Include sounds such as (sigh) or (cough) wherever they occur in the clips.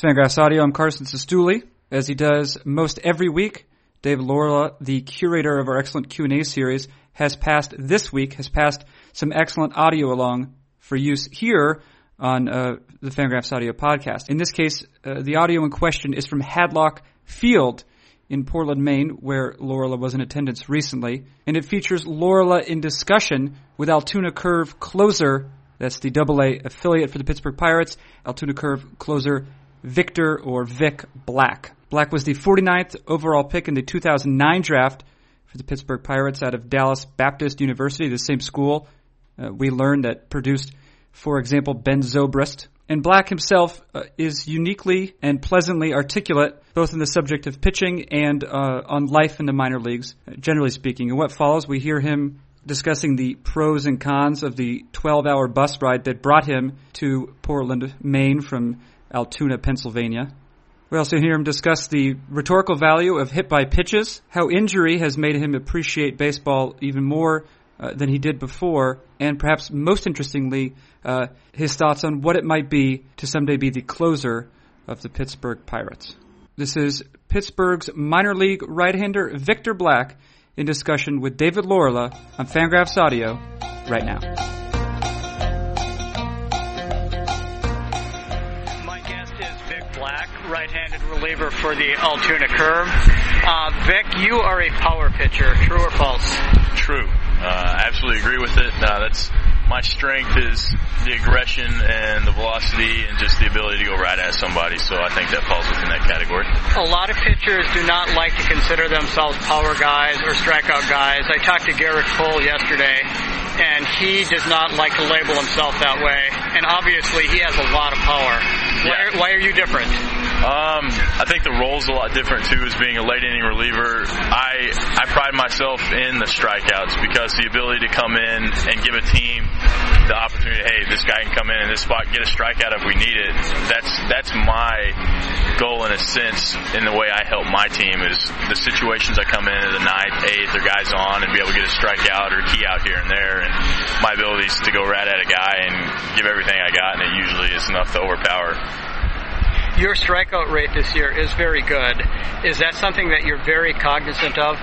Fangraphs Audio. I'm Carson Cistulli. As he does most every week, David Laurila, the curator of our excellent Q&A series, has passed this week, has passed some excellent audio along for use here on uh, the Fangraphs Audio podcast. In this case, uh, the audio in question is from Hadlock Field in Portland, Maine, where Laurila was in attendance recently, and it features Laurila in discussion with Altoona Curve closer, that's the Double A affiliate for the Pittsburgh Pirates, Altoona Curve closer Victor or Vic Black. Black was the 49th overall pick in the 2009 draft for the Pittsburgh Pirates out of Dallas Baptist University, the same school uh, we learned that produced, for example, Ben Zobrist. And Black himself uh, is uniquely and pleasantly articulate, both in the subject of pitching and uh, on life in the minor leagues, generally speaking. In what follows, we hear him discussing the pros and cons of the 12 hour bus ride that brought him to Portland, Maine from Altoona, Pennsylvania. We also hear him discuss the rhetorical value of hit by pitches, how injury has made him appreciate baseball even more uh, than he did before, and perhaps most interestingly, uh, his thoughts on what it might be to someday be the closer of the Pittsburgh Pirates. This is Pittsburgh's minor league right-hander Victor Black in discussion with David Laurila on Fangraphs Audio right now. For the Altoona Curve. Uh, Vic, you are a power pitcher. True or false? True. Uh, I absolutely agree with it. Uh, that's my strength is the aggression and the velocity and just the ability to go right at somebody. So I think that falls within that category. A lot of pitchers do not like to consider themselves power guys or strikeout guys. I talked to Gerrit Cole yesterday, and he does not like to label himself that way. And obviously, he has a lot of power. Why, Yeah. are, why are you different? Um, I think the role's a lot different too as being a late inning reliever. I I pride myself in the strikeouts because the ability to come in and give a team the opportunity, hey, this guy can come in in this spot, get a strikeout if we need it. That's that's my goal in a sense in the way I help my team is the situations I come in in the ninth, eighth, or guys on and be able to get a strikeout or key out here and there and my ability is to go right at a guy and give everything I got and it usually is enough to overpower. Your strikeout rate this year is very good. Is that something that you're very cognizant of?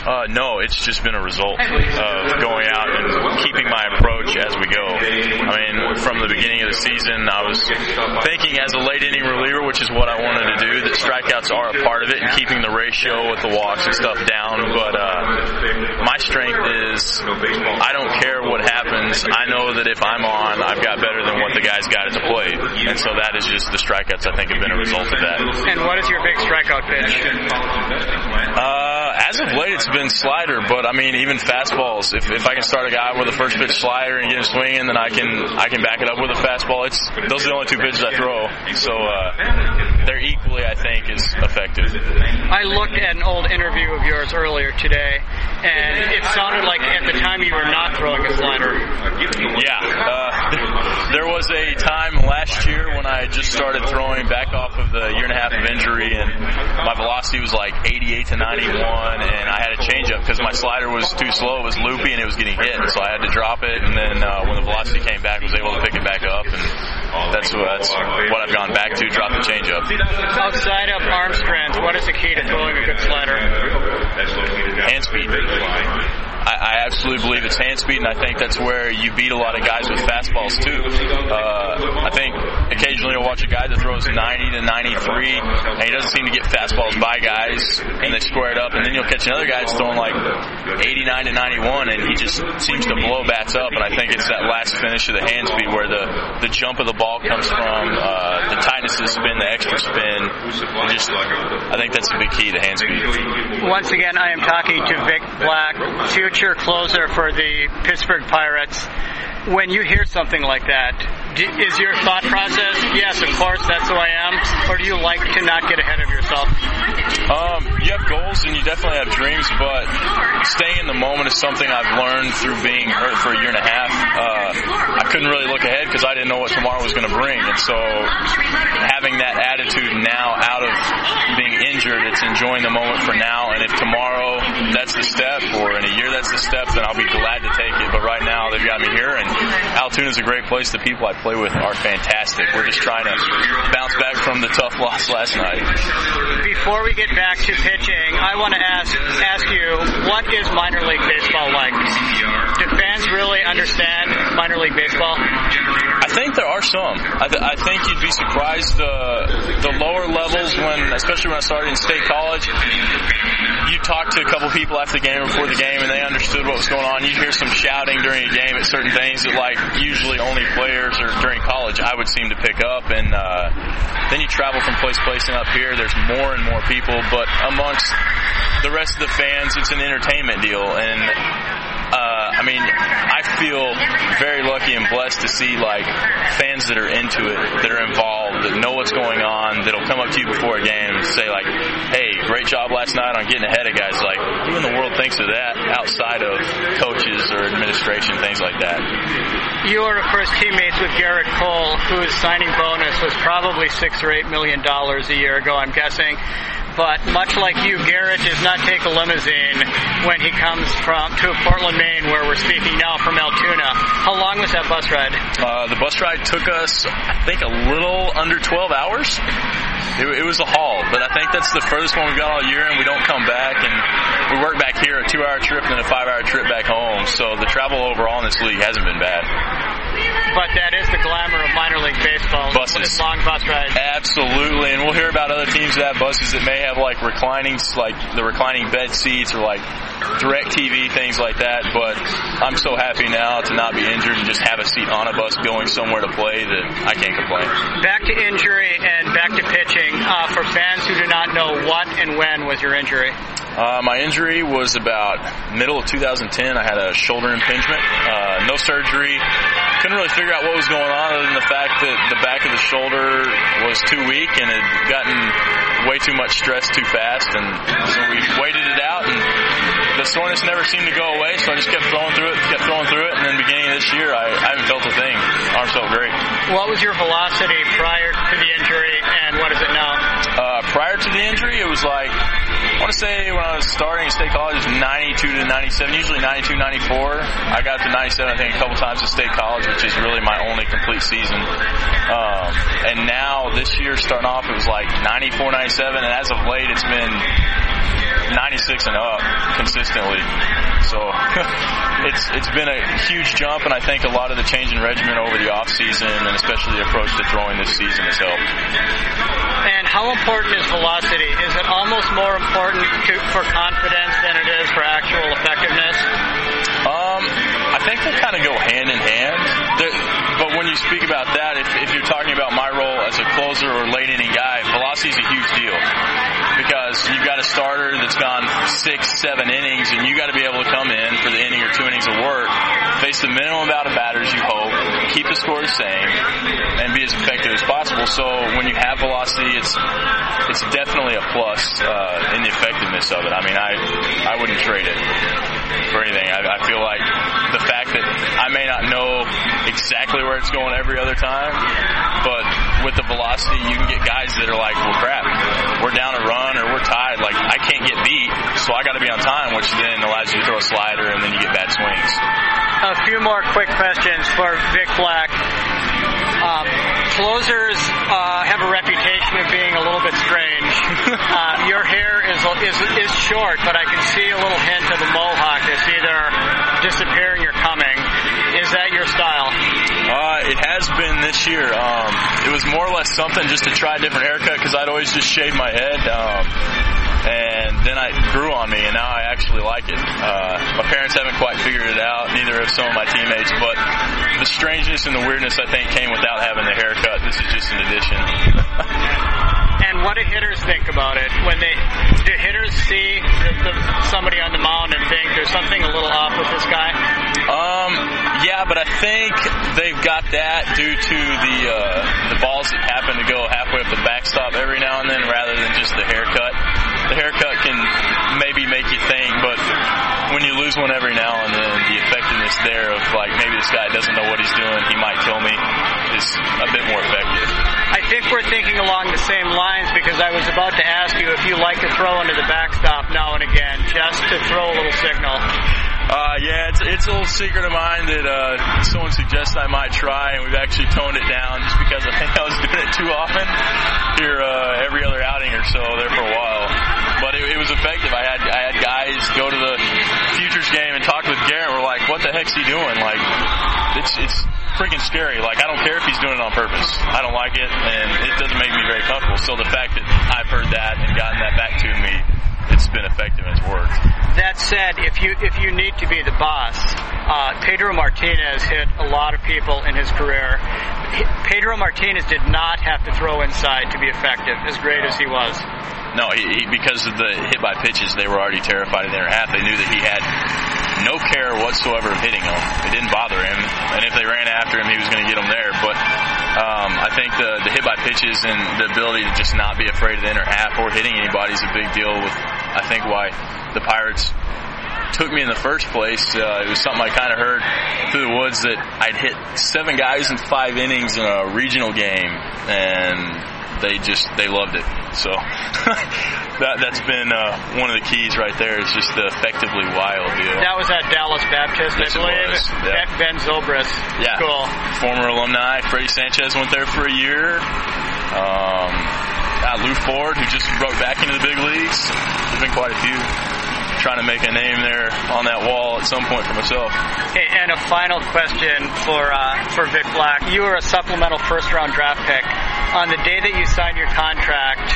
Uh, no, it's just been a result of going out and keeping my approach as we go. I mean, from the beginning of the season, I was thinking as a late inning reliever, which is what I wanted to do, that strikeouts are a part of it and keeping the ratio with the walks and stuff down. But uh, my strength is I don't care what happens. I know that if I'm on, I've got better than what the guys got at the plate. And so that is just the strikeouts I think have been a result of that. And what is your big strikeout pitch? Uh, as of late, it's been slider, but I mean, even fastballs. If, if I can start a guy with a first pitch slider and get him swinging, then I can I can back it up with a fastball. It's those are the only two pitches I throw, so uh, they're equally, I think, as effective. I looked at an old interview of yours earlier today, and it sounded like at the time you were not throwing a slider. Yeah, uh, there was a time last year when I just started throwing back off of the year and a half of injury, and my velocity was like 88 to 91, and I had a changeup because my slider was too slow, it was loopy, and it was getting hit, and so I had to drop it. And then uh, when the velocity came back, I was able to pick it back up, and that's what, that's what I've gone back to, drop the changeup. Outside of arm strength, what is the key to throwing a good slider? Hand speed. I, I absolutely believe it's hand speed, and I think that's where you beat a lot of guys with fastballs too. Uh, occasionally you'll watch a guy that throws 90 to 93, and he doesn't seem to get fastballs by guys, and they square it up, and then you'll catch another guy that's throwing like 89 to 91, and he just seems to blow bats up. And I think it's that last finish of the hand speed where the the jump of the ball comes from, uh, the tightness of the spin, the extra spin. Just, I think that's the big key to hand speed. Once again, I am talking to Vic Black, future closer for the Pittsburgh Pirates. When you hear something like that, is your thought process, yes, of course, that's who I am, or do you like to not get ahead of yourself? Um, you have goals and you definitely have dreams, but staying in the moment is something I've learned through being hurt for a year and a half. Uh, I couldn't really look ahead because I didn't know what tomorrow was going to bring, and so having that attitude now out of being injured, it's enjoying the moment for now. And if tomorrow that's the step, or in a year that's the step, then I'll be glad to take it. But right now, they've got me here, and Altoona is a great place. The people I play with are fantastic. We're just trying to bounce back from the tough loss last night. Before we get back to pitching, I want to ask ask you, what is minor league baseball like? Do fans really understand minor league baseball? I think there are some. I, th- I think you'd be surprised the the lower levels when, especially when I started in state college. You talk to a couple people after the game, before the game, and they understood what was going on. You'd hear some shouting during a game at certain things that, like, usually only players or during college I would seem to pick up. And uh, then you travel from place to place, and up here there's more and more people. But amongst the rest of the fans, it's an entertainment deal, and uh, I mean, I feel very lucky and blessed to see like fans that are into it, that are involved, that know what's going on, that'll come up to you before a game and say like, "Hey, great job last night on getting ahead of guys." Like, who in the world thinks of that outside of coaches or administration, things like that? You were, of course, teammates with Gerrit Cole, whose signing bonus was probably six or eight million dollars a year ago, I'm guessing but much like you, Gerrit does not take a limousine when he comes from to Portland, Maine, where we're speaking now from Altoona. How long was that bus ride? Uh, the bus ride took us, I think, a little under 12 hours. It, it, was a haul, but I think that's the furthest one we've got all year, and we don't come back. And we work back here a two-hour trip and then a five-hour trip back home. So the travel overall in this league hasn't been bad. But that is the glamour of minor league baseball. Buses. Long bus rides. Absolutely, and we'll hear about other teams that have buses that may have like reclining, like the reclining bed seats or like direct TV, things like that. But I'm so happy now to not be injured and just have a seat on a bus going somewhere to play that I can't complain. Back to injury and back to pitching. Uh, for fans who do not know what and when was your injury? Uh, my injury was about middle of 2010. I had a shoulder impingement, uh, no surgery. Couldn't really figure out what was going on other than the fact that the back of the shoulder was too weak and had gotten way too much stress too fast. And so we waited it out and the soreness never seemed to go away. So I just kept throwing through it, kept throwing through it. And then beginning of this year, I, I haven't felt a thing. Arm felt great. What was your velocity prior to the injury and what is it now? Uh, prior to the injury, it was like, want to say when I was starting at state college, 92 to 97, usually 92, 94. I got to 97, I think, a couple times at state college, which is really my only complete season. Um, and now this year, starting off, it was like 94, 97, and as of late, it's been 96 and up consistently. So (laughs) it's it's been a huge jump, and I think a lot of the change in regimen over the off season, and especially the approach to throwing this season, has helped. And how important is velocity? Is it almost more important to, for confidence than it is for actual effectiveness? Um, I think they kind of go hand in hand. They're, but when you speak about that, seven innings, and you got to be able to come in for the inning or two innings of work, face the minimum amount of batters you hope, keep the score the same, and be as effective as possible. So when you have velocity, it's it's definitely a plus uh, in the effectiveness of it. I mean, I I wouldn't trade it for anything. I, I feel like the fact that I may not know exactly where it's going every other time, but with the velocity, you can get guys that are like, well, crap, we're down a run or we're tied. Like, I can't get beat, so I got to be on time, which then allows you to throw a slider and then you get bad swings. A few more quick questions for Vic Black. Um, closers uh, have a reputation of being a little bit strange. (laughs) uh, your hair is, is is short, but I can see a little hint of a mohawk. It's either disappearing or coming. Is that your style? It has been this year. Um, it was more or less something just to try a different haircut because I'd always just shave my head. Um, and then I grew on me, and now I actually like it. Uh, my parents haven't quite figured it out, neither have some of my teammates, but the strangeness and the weirdness I think came without having the haircut. This is just an addition. (laughs) and what do hitters think about it when they do hitters see the, the, somebody on the mound and think there's something a little off with this guy? Um, yeah, but I think they've got that due to the uh, the balls that happen to go halfway up the backstop every now and then, rather than just the haircut. The haircut can maybe make you think, but when you lose one every now and then, the effectiveness there of like maybe this guy doesn't know what he's doing, he might kill me, is a bit more effective. I think we're thinking along the same lines because I was about to ask you if you like to throw into the backstop now and again, just to throw a little signal. Uh, yeah, it's, it's a little secret of mine that uh, someone suggested I might try, and we've actually toned it down just because I think I was (laughs) doing it too often here uh, every other outing or so there for a while. But it, it was effective. I had I had guys go to the futures game and talk with Gerrit. We're like, "What the heck's he doing?" Like, it's it's freaking scary. Like, I don't care if he's doing it on purpose. I don't like it, and it doesn't make me very comfortable. So the fact that I've heard that and gotten that back to me been effective and it's worked. That said, if you if you need to be the boss, uh, Pedro Martinez hit a lot of people in his career. Pedro Martinez did not have to throw inside to be effective, as great as he was. No, he, he, because of the hit by pitches, they were already terrified in their half. They knew that he had no care whatsoever of hitting them. It didn't bother him, and if they ran after him, he was going to get them there. But um, I think the the hit by pitches and the ability to just not be afraid of the inner half or hitting anybody is a big deal. With I think why the Pirates took me in the first place. Uh, it was something I kind of heard through the woods that I'd hit seven guys in five innings in a regional game, and they just they loved it. So (laughs) that that's been uh, one of the keys right there. Is just the effectively wild deal. That was at Dallas Baptist, yes, I believe. Yeah. Ben Zobrist. Yeah, cool. Former alumni. Freddie Sanchez went there for a year. Um, uh, Lew Ford, who just broke back into the big leagues. There's been quite a few trying to make a name there on that wall at some point for myself. And a final question for uh, for Vic Black. You were a supplemental first round draft pick. On the day that you signed your contract,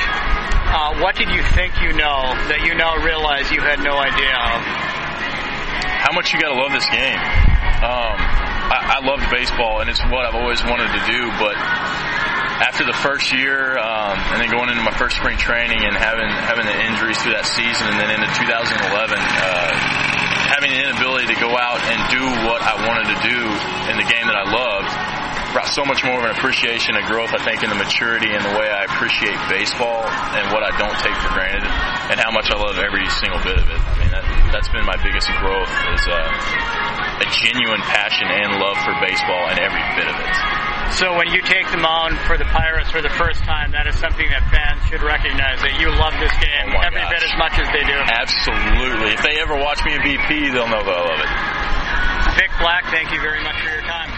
uh, what did you think you know that you now realize you had no idea of? How much you got to love this game. Um, I, I loved baseball, and it's what I've always wanted to do, but after the first year, um, and then going into my first spring training and having having the injuries through that season, and then into 2011, uh, having the inability to go out and do what I wanted to do in the game that I loved, brought so much more of an appreciation and growth. I think in the maturity and the way I appreciate baseball and what I don't take for granted, and how much I love every single bit of it. I mean, that, that's been my biggest growth is uh, a genuine passion and love for baseball and every bit of it. So when you take the mound for the Pirates for the first time, that is something that fans should recognize that you love this game oh every gosh. bit as much as they do. Absolutely. If they ever watch me in BP, they'll know that I love it. Vic Black, thank you very much for your time.